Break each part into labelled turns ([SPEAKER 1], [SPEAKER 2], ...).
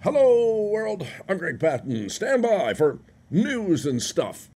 [SPEAKER 1] Hello, world. I'm Greg Patten. Stand by for news and stuff.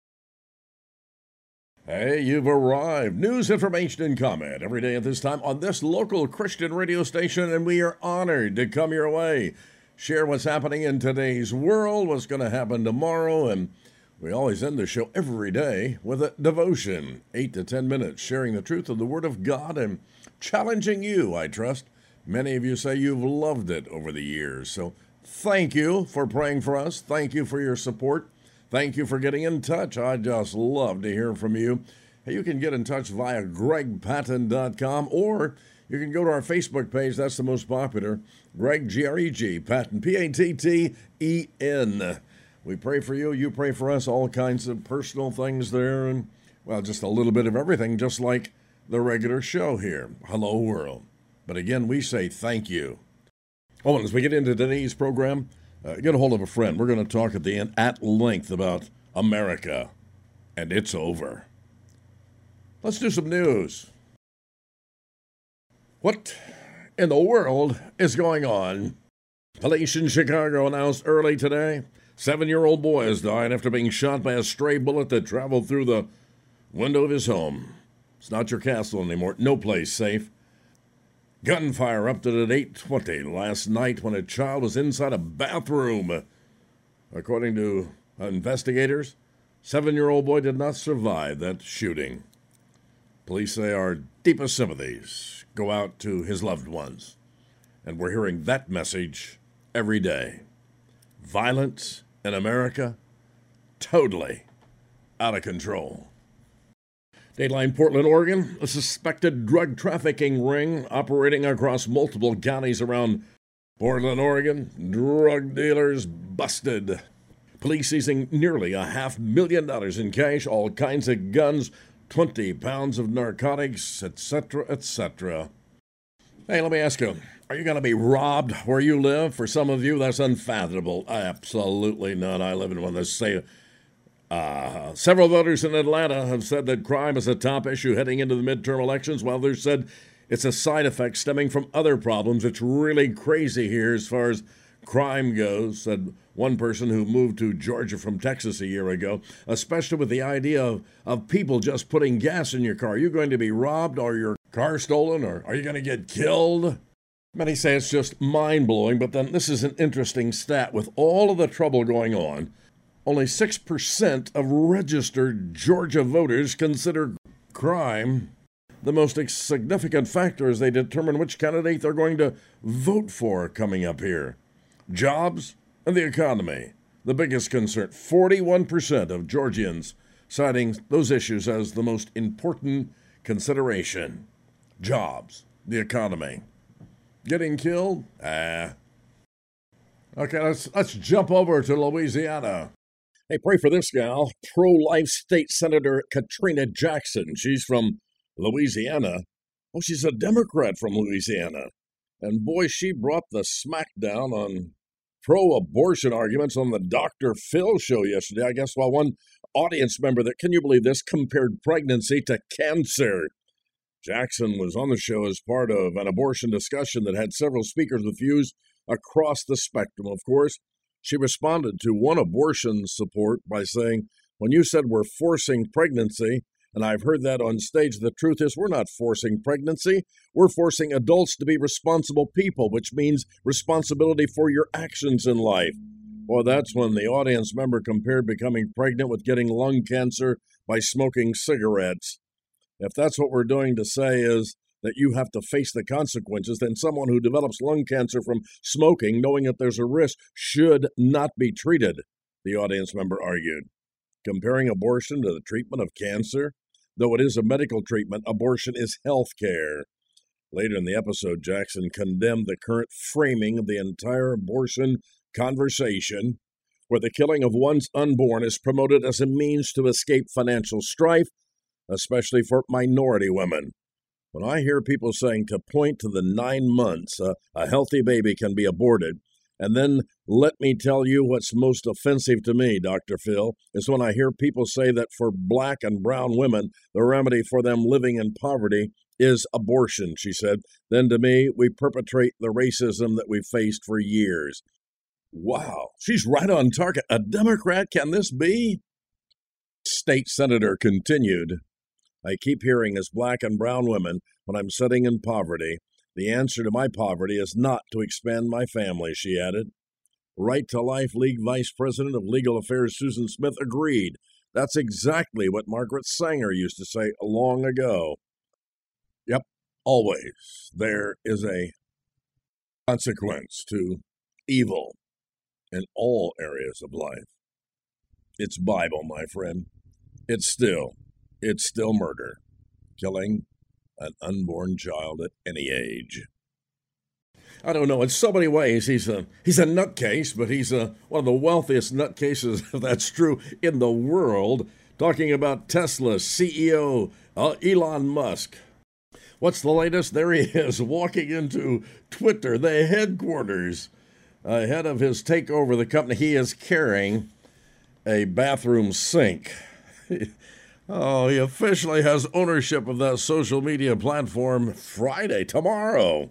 [SPEAKER 1] Hey, you've arrived. News, information, and comment every day at this time on this local Christian radio station, and we are honored to come your way. Share what's happening in today's world, what's going to happen tomorrow, and we always end the show every day with a devotion, eight to ten minutes, sharing the truth of the Word of God and challenging you, I trust. Many of you say you've loved it over the years, so thank you for praying for us. Thank you for your support. Thank you for getting in touch. I just love to hear from you. You can get in touch via gregpatten.com or you can go to our Facebook page. That's the most popular. Greg, G R E G, Patten, P A T T E N. We pray for you. You pray for us. All kinds of personal things there. And, well, just a little bit of everything, just like the regular show here. Hello, world. But again, we say thank you. Oh, and as we get into today's program, uh, get a hold of a friend. We're going to talk at the end at length about America, and it's over. Let's do some news. What in the world is going on? Police in Chicago announced early today seven year old boy has died after being shot by a stray bullet that traveled through the window of his home. It's not your castle anymore, no place safe. Gunfire erupted at 8:20 last night when a child was inside a bathroom. According to investigators, seven-year-old boy did not survive that shooting. Police say our deepest sympathies go out to his loved ones, and we're hearing that message every day. Violence in America, totally out of control. Dateline Portland, Oregon, a suspected drug trafficking ring operating across multiple counties around Portland, Oregon. Drug dealers busted. Police seizing nearly a half million dollars in cash, all kinds of guns, 20 pounds of narcotics, etc., etc. Hey, let me ask you are you going to be robbed where you live? For some of you, that's unfathomable. Absolutely not. I live in one of the uh, several voters in Atlanta have said that crime is a top issue heading into the midterm elections, while others said it's a side effect stemming from other problems. It's really crazy here as far as crime goes, said one person who moved to Georgia from Texas a year ago, especially with the idea of, of people just putting gas in your car. Are you going to be robbed or your car stolen or are you going to get killed? Many say it's just mind blowing, but then this is an interesting stat with all of the trouble going on only 6% of registered Georgia voters consider crime the most significant factor as they determine which candidate they're going to vote for coming up here. Jobs and the economy, the biggest concern. 41% of Georgians citing those issues as the most important consideration. Jobs, the economy. Getting killed? Ah. Okay, let's let's jump over to Louisiana. Hey, pray for this gal, pro life state senator Katrina Jackson. She's from Louisiana. Oh, she's a Democrat from Louisiana. And boy, she brought the smackdown on pro abortion arguments on the Dr. Phil show yesterday. I guess while one audience member that, can you believe this, compared pregnancy to cancer. Jackson was on the show as part of an abortion discussion that had several speakers with views across the spectrum, of course. She responded to one abortion support by saying, When you said we're forcing pregnancy, and I've heard that on stage, the truth is we're not forcing pregnancy. We're forcing adults to be responsible people, which means responsibility for your actions in life. Well, that's when the audience member compared becoming pregnant with getting lung cancer by smoking cigarettes. If that's what we're doing to say is that you have to face the consequences, then someone who develops lung cancer from smoking, knowing that there's a risk, should not be treated, the audience member argued. Comparing abortion to the treatment of cancer? Though it is a medical treatment, abortion is health care. Later in the episode, Jackson condemned the current framing of the entire abortion conversation, where the killing of one's unborn is promoted as a means to escape financial strife, especially for minority women. When I hear people saying to point to the nine months uh, a healthy baby can be aborted, and then let me tell you what's most offensive to me, Dr. Phil, is when I hear people say that for black and brown women, the remedy for them living in poverty is abortion, she said. Then to me, we perpetrate the racism that we've faced for years. Wow, she's right on target. A Democrat, can this be? State Senator continued. I keep hearing as black and brown women when I'm sitting in poverty, the answer to my poverty is not to expand my family, she added. Right to Life League Vice President of Legal Affairs Susan Smith agreed. That's exactly what Margaret Sanger used to say long ago. Yep, always there is a consequence to evil in all areas of life. It's Bible, my friend. It's still, it's still murder, killing an unborn child at any age. I don't know. In so many ways, he's a he's a nutcase, but he's a, one of the wealthiest nutcases, if that's true, in the world. Talking about Tesla CEO uh, Elon Musk. What's the latest? There he is, walking into Twitter, the headquarters. Ahead of his takeover of the company, he is carrying a bathroom sink. oh, he officially has ownership of that social media platform Friday, tomorrow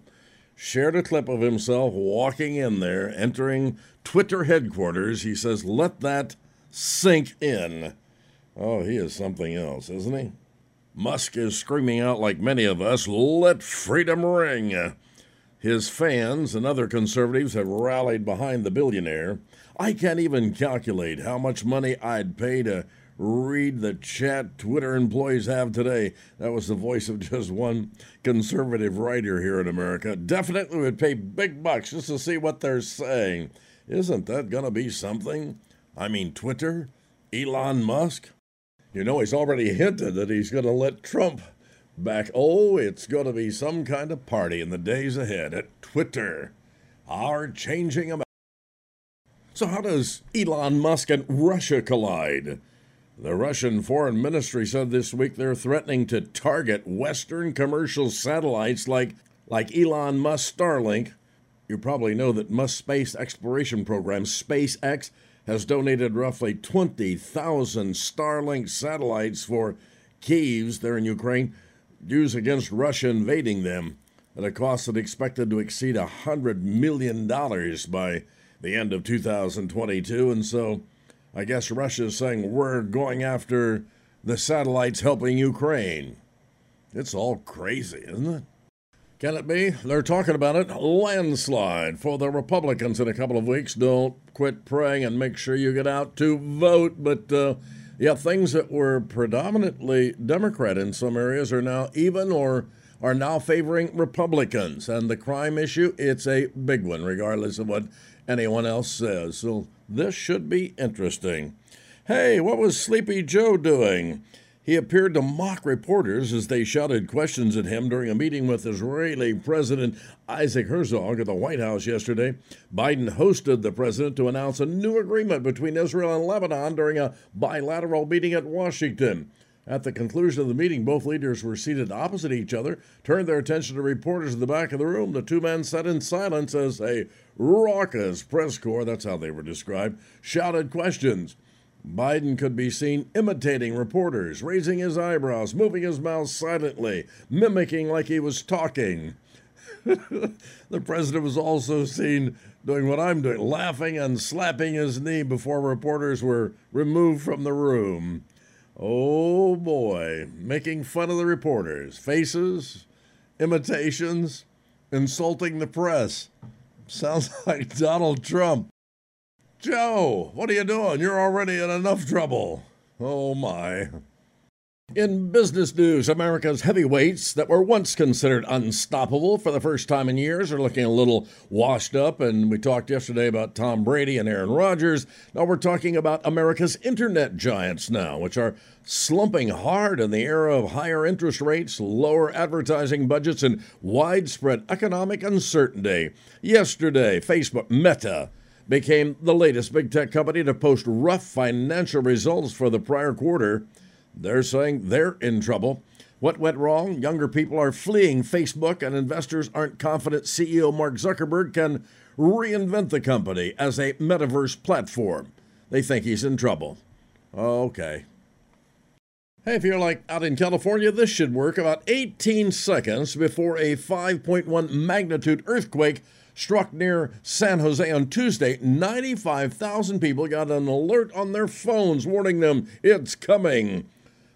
[SPEAKER 1] shared a clip of himself walking in there, entering Twitter headquarters. He says, Let that sink in. Oh, he is something else, isn't he? Musk is screaming out like many of us, Let freedom ring. His fans and other conservatives have rallied behind the billionaire. I can't even calculate how much money I'd pay to read the chat Twitter employees have today. That was the voice of just one conservative writer here in America. Definitely would pay big bucks just to see what they're saying. Isn't that going to be something? I mean, Twitter? Elon Musk? You know, he's already hinted that he's going to let Trump back. Oh, it's going to be some kind of party in the days ahead at Twitter. Our changing America. So, how does Elon Musk and Russia collide? The Russian Foreign Ministry said this week they're threatening to target Western commercial satellites like, like Elon Musk Starlink. You probably know that Musk space exploration program, SpaceX, has donated roughly 20,000 Starlink satellites for Kyiv there in Ukraine, used against Russia invading them at a cost that expected to exceed $100 million by the end of 2022. And so I guess Russia is saying we're going after the satellites helping Ukraine. It's all crazy, isn't it? Can it be? They're talking about it. Landslide for the Republicans in a couple of weeks. Don't quit praying and make sure you get out to vote. But uh, yeah, things that were predominantly Democrat in some areas are now even or are now favoring Republicans. And the crime issue, it's a big one, regardless of what anyone else says. So this should be interesting. Hey, what was Sleepy Joe doing? He appeared to mock reporters as they shouted questions at him during a meeting with Israeli President Isaac Herzog at the White House yesterday. Biden hosted the president to announce a new agreement between Israel and Lebanon during a bilateral meeting at Washington. At the conclusion of the meeting, both leaders were seated opposite each other, turned their attention to reporters in the back of the room. The two men sat in silence as a raucous press corps, that's how they were described, shouted questions. Biden could be seen imitating reporters, raising his eyebrows, moving his mouth silently, mimicking like he was talking. the president was also seen doing what I'm doing, laughing and slapping his knee before reporters were removed from the room. Oh boy, making fun of the reporters, faces, imitations, insulting the press. Sounds like Donald Trump. Joe, what are you doing? You're already in enough trouble. Oh my. In business news, America's heavyweights that were once considered unstoppable for the first time in years are looking a little washed up. And we talked yesterday about Tom Brady and Aaron Rodgers. Now we're talking about America's internet giants now, which are slumping hard in the era of higher interest rates, lower advertising budgets, and widespread economic uncertainty. Yesterday, Facebook Meta became the latest big tech company to post rough financial results for the prior quarter. They're saying they're in trouble. What went wrong? Younger people are fleeing Facebook, and investors aren't confident CEO Mark Zuckerberg can reinvent the company as a metaverse platform. They think he's in trouble. Okay. Hey, if you're like out in California, this should work. About 18 seconds before a 5.1 magnitude earthquake struck near San Jose on Tuesday, 95,000 people got an alert on their phones warning them it's coming.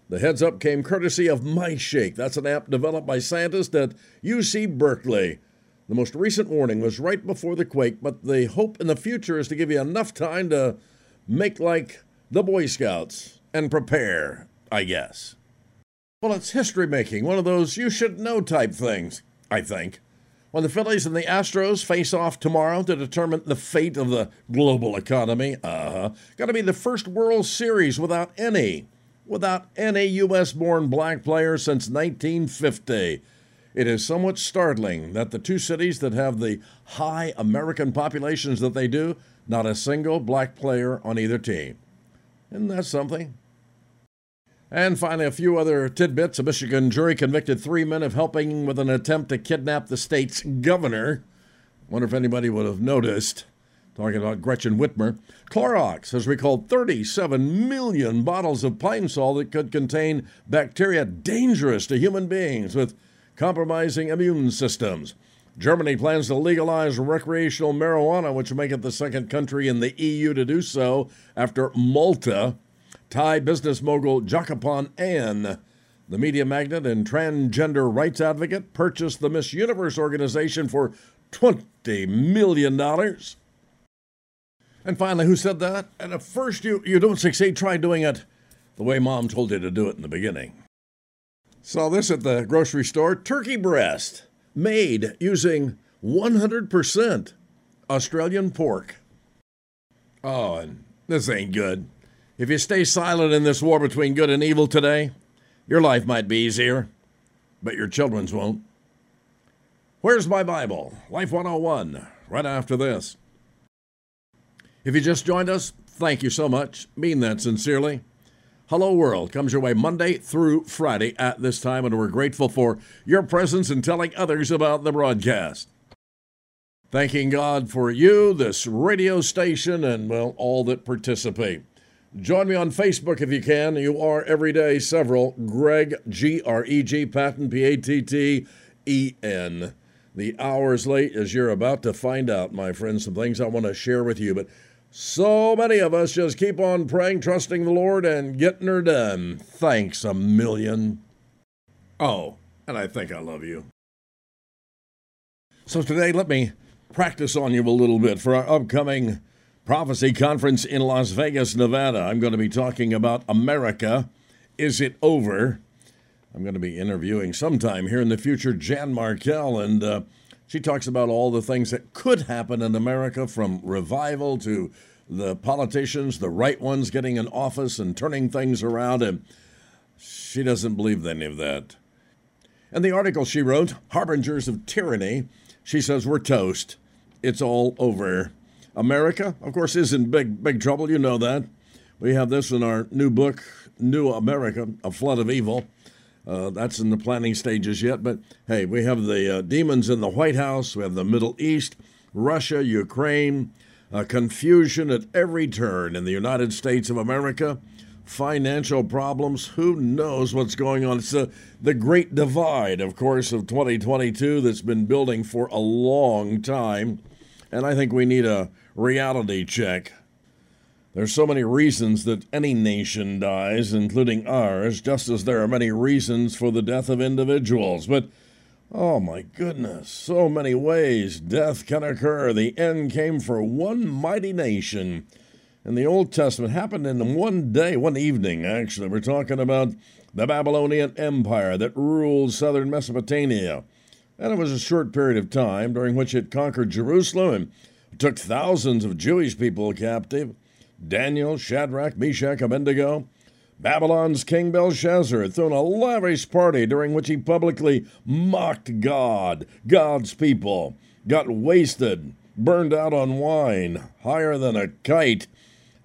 [SPEAKER 1] The heads up came courtesy of MyShake. That's an app developed by scientists at UC Berkeley. The most recent warning was right before the quake, but the hope in the future is to give you enough time to make like the Boy Scouts and prepare, I guess. Well, it's history making, one of those you should know type things, I think. When the Phillies and the Astros face off tomorrow to determine the fate of the global economy, uh huh, got to be the first World Series without any, without any U.S. born black player since 1950. It is somewhat startling that the two cities that have the high American populations that they do, not a single black player on either team. Isn't that something? And finally, a few other tidbits. A Michigan jury convicted three men of helping with an attempt to kidnap the state's governor. Wonder if anybody would have noticed. Talking about Gretchen Whitmer. Clorox has recalled 37 million bottles of Pine Sol that could contain bacteria dangerous to human beings with compromising immune systems. Germany plans to legalize recreational marijuana, which will make it the second country in the EU to do so after Malta. Thai business mogul Jakapan An, the media magnate and transgender rights advocate, purchased the Miss Universe organization for $20 million. And finally, who said that? And at first you, you don't succeed, try doing it the way mom told you to do it in the beginning. Saw this at the grocery store turkey breast made using 100% Australian pork. Oh, and this ain't good. If you stay silent in this war between good and evil today, your life might be easier, but your children's won't. Where's my Bible? Life 101, right after this. If you just joined us, thank you so much. Mean that sincerely. Hello World comes your way Monday through Friday at this time, and we're grateful for your presence and telling others about the broadcast. Thanking God for you, this radio station, and, well, all that participate. Join me on Facebook if you can. You are every day several. Greg, G R E G, Patten, P A T T E N. The hour's late as you're about to find out, my friends, some things I want to share with you. But so many of us just keep on praying, trusting the Lord, and getting her done. Thanks a million. Oh, and I think I love you. So today, let me practice on you a little bit for our upcoming prophecy conference in Las Vegas, Nevada. I'm going to be talking about America. Is it over? I'm going to be interviewing sometime here in the future Jan Markell, and uh, she talks about all the things that could happen in America from revival to the politicians, the right ones getting in office and turning things around. And she doesn't believe any of that. And the article she wrote, Harbingers of Tyranny, she says we're toast. It's all over. America, of course, is in big, big trouble. You know that. We have this in our new book, New America, A Flood of Evil. Uh, that's in the planning stages yet. But hey, we have the uh, demons in the White House, we have the Middle East, Russia, Ukraine, uh, confusion at every turn in the United States of America, financial problems. Who knows what's going on? It's uh, the great divide, of course, of 2022 that's been building for a long time. And I think we need a reality check. There's so many reasons that any nation dies, including ours, just as there are many reasons for the death of individuals. But, oh my goodness, so many ways death can occur. The end came for one mighty nation. In the Old Testament, happened in one day, one evening, actually. We're talking about the Babylonian Empire that ruled southern Mesopotamia. And it was a short period of time during which it conquered Jerusalem and took thousands of Jewish people captive. Daniel, Shadrach, Meshach, Abednego. Babylon's King Belshazzar had thrown a lavish party during which he publicly mocked God, God's people, got wasted, burned out on wine, higher than a kite,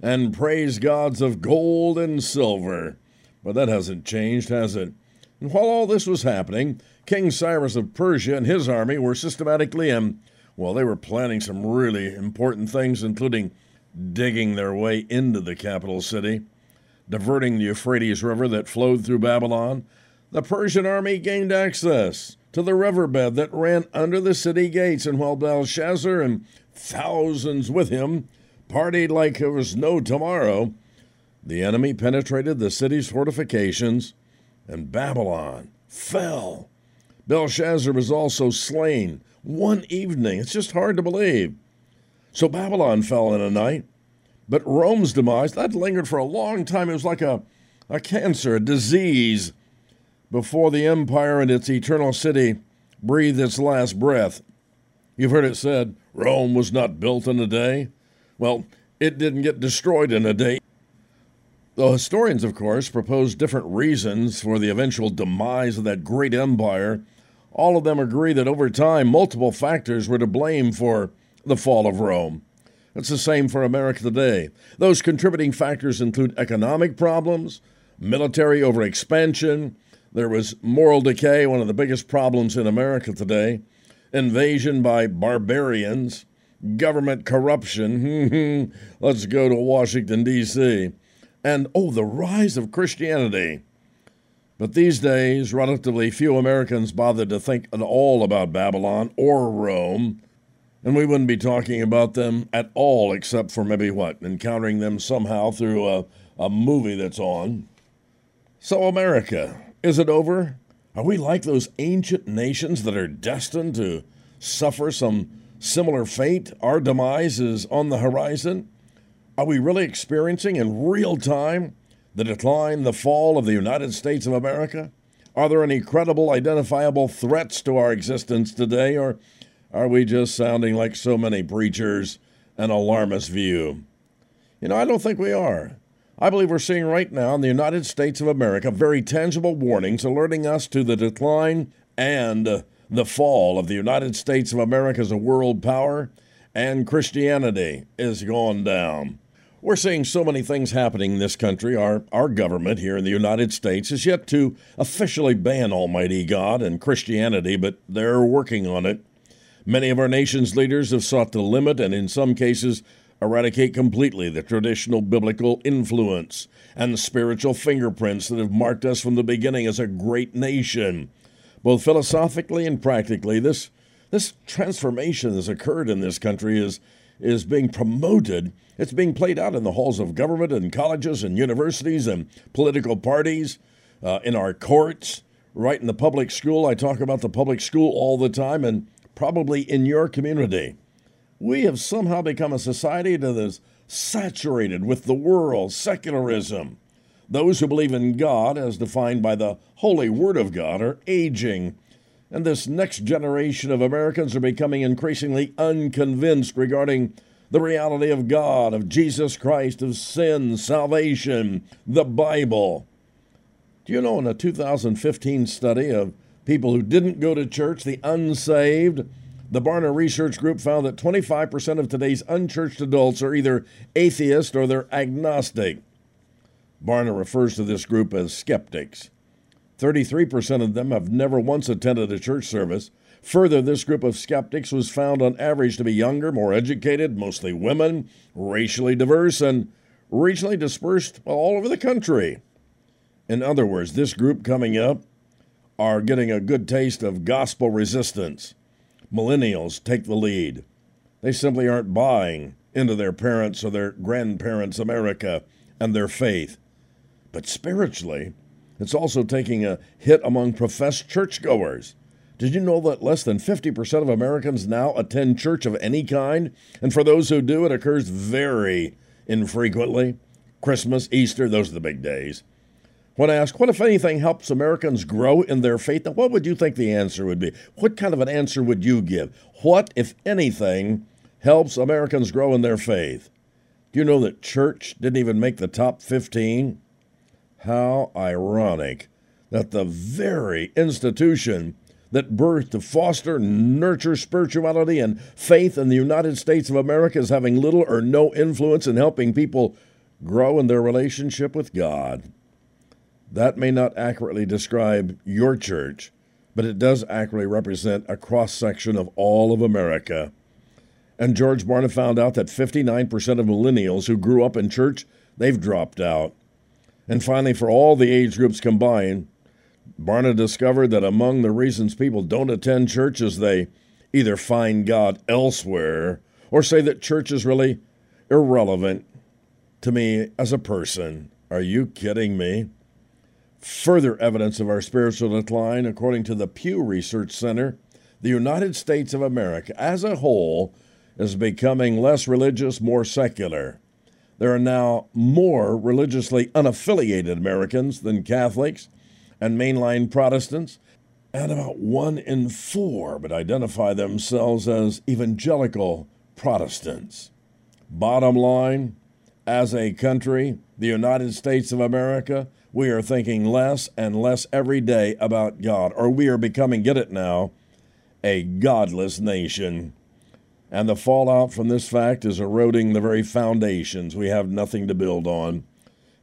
[SPEAKER 1] and praised gods of gold and silver. But that hasn't changed, has it? And while all this was happening, King Cyrus of Persia and his army were systematically and, well, they were planning some really important things, including digging their way into the capital city, diverting the Euphrates River that flowed through Babylon, the Persian army gained access to the riverbed that ran under the city gates. And while Belshazzar and thousands with him partied like there was no tomorrow, the enemy penetrated the city's fortifications, and Babylon fell. Belshazzar was also slain one evening. It's just hard to believe. So Babylon fell in a night, but Rome's demise, that lingered for a long time. It was like a, a cancer, a disease, before the empire and its eternal city breathed its last breath. You've heard it said, Rome was not built in a day. Well, it didn't get destroyed in a day. The historians, of course, propose different reasons for the eventual demise of that great empire. All of them agree that over time, multiple factors were to blame for the fall of Rome. It's the same for America today. Those contributing factors include economic problems, military overexpansion, there was moral decay, one of the biggest problems in America today, invasion by barbarians, government corruption. Let's go to Washington, D.C. And oh, the rise of Christianity. But these days, relatively few Americans bother to think at all about Babylon or Rome and we wouldn't be talking about them at all, except for maybe what? Encountering them somehow through a, a movie that's on. So, America, is it over? Are we like those ancient nations that are destined to suffer some similar fate? Our demise is on the horizon? Are we really experiencing in real time the decline, the fall of the United States of America? Are there any credible, identifiable threats to our existence today, or are we just sounding like so many preachers an alarmist view? You know, I don't think we are. I believe we're seeing right now in the United States of America very tangible warnings alerting us to the decline and the fall of the United States of America as a world power, and Christianity is going down. We're seeing so many things happening in this country. Our, our government here in the United States is yet to officially ban Almighty God and Christianity, but they're working on it. Many of our nation's leaders have sought to limit and, in some cases, eradicate completely the traditional biblical influence and the spiritual fingerprints that have marked us from the beginning as a great nation. Both philosophically and practically, this, this transformation that's occurred in this country is, is being promoted. It's being played out in the halls of government and colleges and universities and political parties, uh, in our courts, right in the public school. I talk about the public school all the time, and probably in your community. We have somehow become a society that is saturated with the world, secularism. Those who believe in God, as defined by the Holy Word of God, are aging. And this next generation of Americans are becoming increasingly unconvinced regarding the reality of God, of Jesus Christ, of sin, salvation, the Bible. Do you know in a 2015 study of people who didn't go to church, the unsaved. The Barna Research Group found that 25% of today's unchurched adults are either atheist or they're agnostic. Barna refers to this group as skeptics. 33% of them have never once attended a church service. Further, this group of skeptics was found on average to be younger, more educated, mostly women, racially diverse, and regionally dispersed all over the country. In other words, this group coming up are getting a good taste of gospel resistance. Millennials take the lead. They simply aren't buying into their parents' or their grandparents' America and their faith. But spiritually, it's also taking a hit among professed churchgoers. Did you know that less than 50% of Americans now attend church of any kind? And for those who do, it occurs very infrequently. Christmas, Easter, those are the big days. When I asked, what, if anything, helps Americans grow in their faith, what would you think the answer would be? What kind of an answer would you give? What, if anything, helps Americans grow in their faith? Do you know that church didn't even make the top 15? How ironic that the very institution that birthed to foster and nurture spirituality and faith in the United States of America is having little or no influence in helping people grow in their relationship with God. That may not accurately describe your church, but it does accurately represent a cross section of all of America. And George Barna found out that 59% of millennials who grew up in church, they've dropped out. And finally, for all the age groups combined, Barna discovered that among the reasons people don't attend church is they either find God elsewhere or say that church is really irrelevant to me as a person. Are you kidding me? Further evidence of our spiritual decline, according to the Pew Research Center, the United States of America as a whole is becoming less religious, more secular. There are now more religiously unaffiliated Americans than Catholics and mainline Protestants, and about one in four would identify themselves as evangelical Protestants. Bottom line, as a country, the United States of America, we are thinking less and less every day about God, or we are becoming, get it now, a godless nation. And the fallout from this fact is eroding the very foundations we have nothing to build on.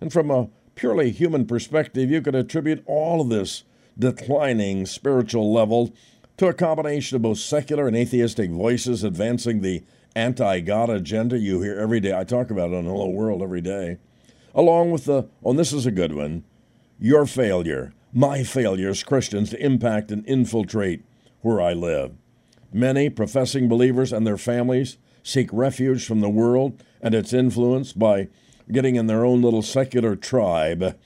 [SPEAKER 1] And from a purely human perspective, you could attribute all of this declining spiritual level to a combination of both secular and atheistic voices advancing the anti God agenda you hear every day. I talk about it on Hello World every day. Along with the, oh, this is a good one, your failure, my failure as Christians to impact and infiltrate where I live. Many professing believers and their families seek refuge from the world and its influence by getting in their own little secular tribe,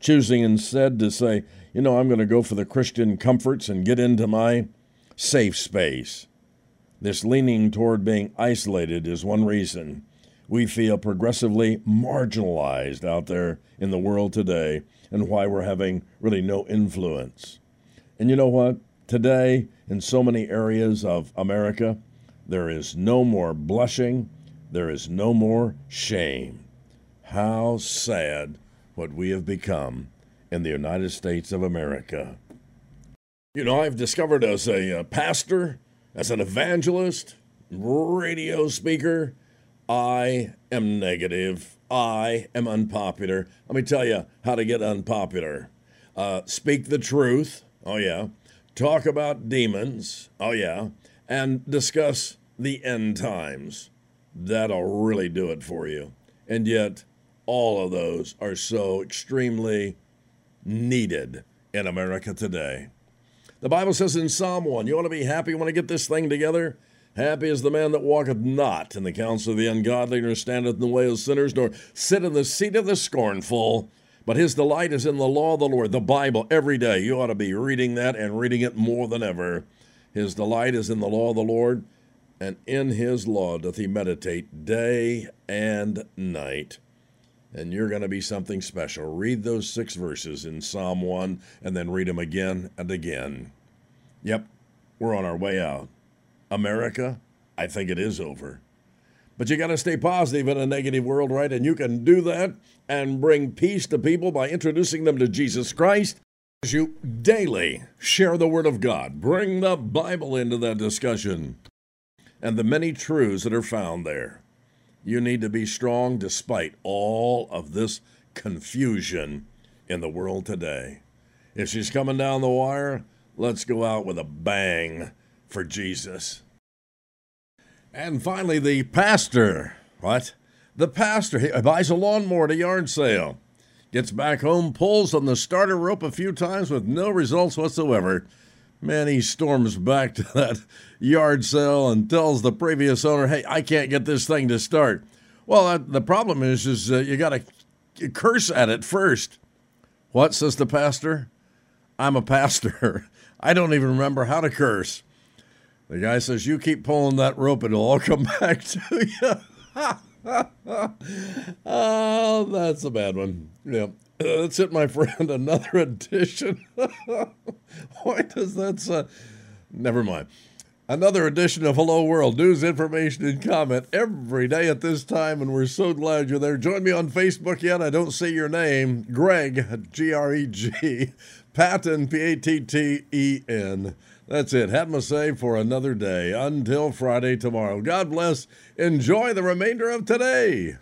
[SPEAKER 1] choosing instead to say, you know, I'm going to go for the Christian comforts and get into my safe space. This leaning toward being isolated is one reason we feel progressively marginalized out there in the world today and why we're having really no influence. And you know what? Today, in so many areas of America, there is no more blushing, there is no more shame. How sad what we have become in the United States of America. You know, I've discovered as a uh, pastor, as an evangelist, radio speaker, I am negative. I am unpopular. Let me tell you how to get unpopular. Uh, speak the truth. Oh, yeah talk about demons, oh yeah, and discuss the end times. That'll really do it for you. And yet, all of those are so extremely needed in America today. The Bible says in Psalm 1, you want to be happy, you want to get this thing together? Happy is the man that walketh not in the counsel of the ungodly, nor standeth in the way of sinners, nor sit in the seat of the scornful. But his delight is in the law of the Lord, the Bible, every day. You ought to be reading that and reading it more than ever. His delight is in the law of the Lord, and in his law doth he meditate day and night. And you're going to be something special. Read those six verses in Psalm 1 and then read them again and again. Yep, we're on our way out. America, I think it is over. But you got to stay positive in a negative world, right? And you can do that and bring peace to people by introducing them to Jesus Christ. As you daily share the Word of God, bring the Bible into that discussion and the many truths that are found there. You need to be strong despite all of this confusion in the world today. If she's coming down the wire, let's go out with a bang for Jesus. And finally, the pastor. What? The pastor he buys a lawnmower at a yard sale, gets back home, pulls on the starter rope a few times with no results whatsoever. Man, he storms back to that yard sale and tells the previous owner, "Hey, I can't get this thing to start." Well, the problem is, is uh, you got to curse at it first. What says the pastor? I'm a pastor. I don't even remember how to curse. The guy says, You keep pulling that rope, it'll all come back to you. oh, that's a bad one. Yeah. That's it, my friend. Another edition. Why does that say? Never mind. Another edition of Hello World news, information, and comment every day at this time, and we're so glad you're there. Join me on Facebook yet. I don't see your name. Greg, G R E G, Patten, P A T T E N. That's it. Had my say for another day. Until Friday tomorrow. God bless. Enjoy the remainder of today.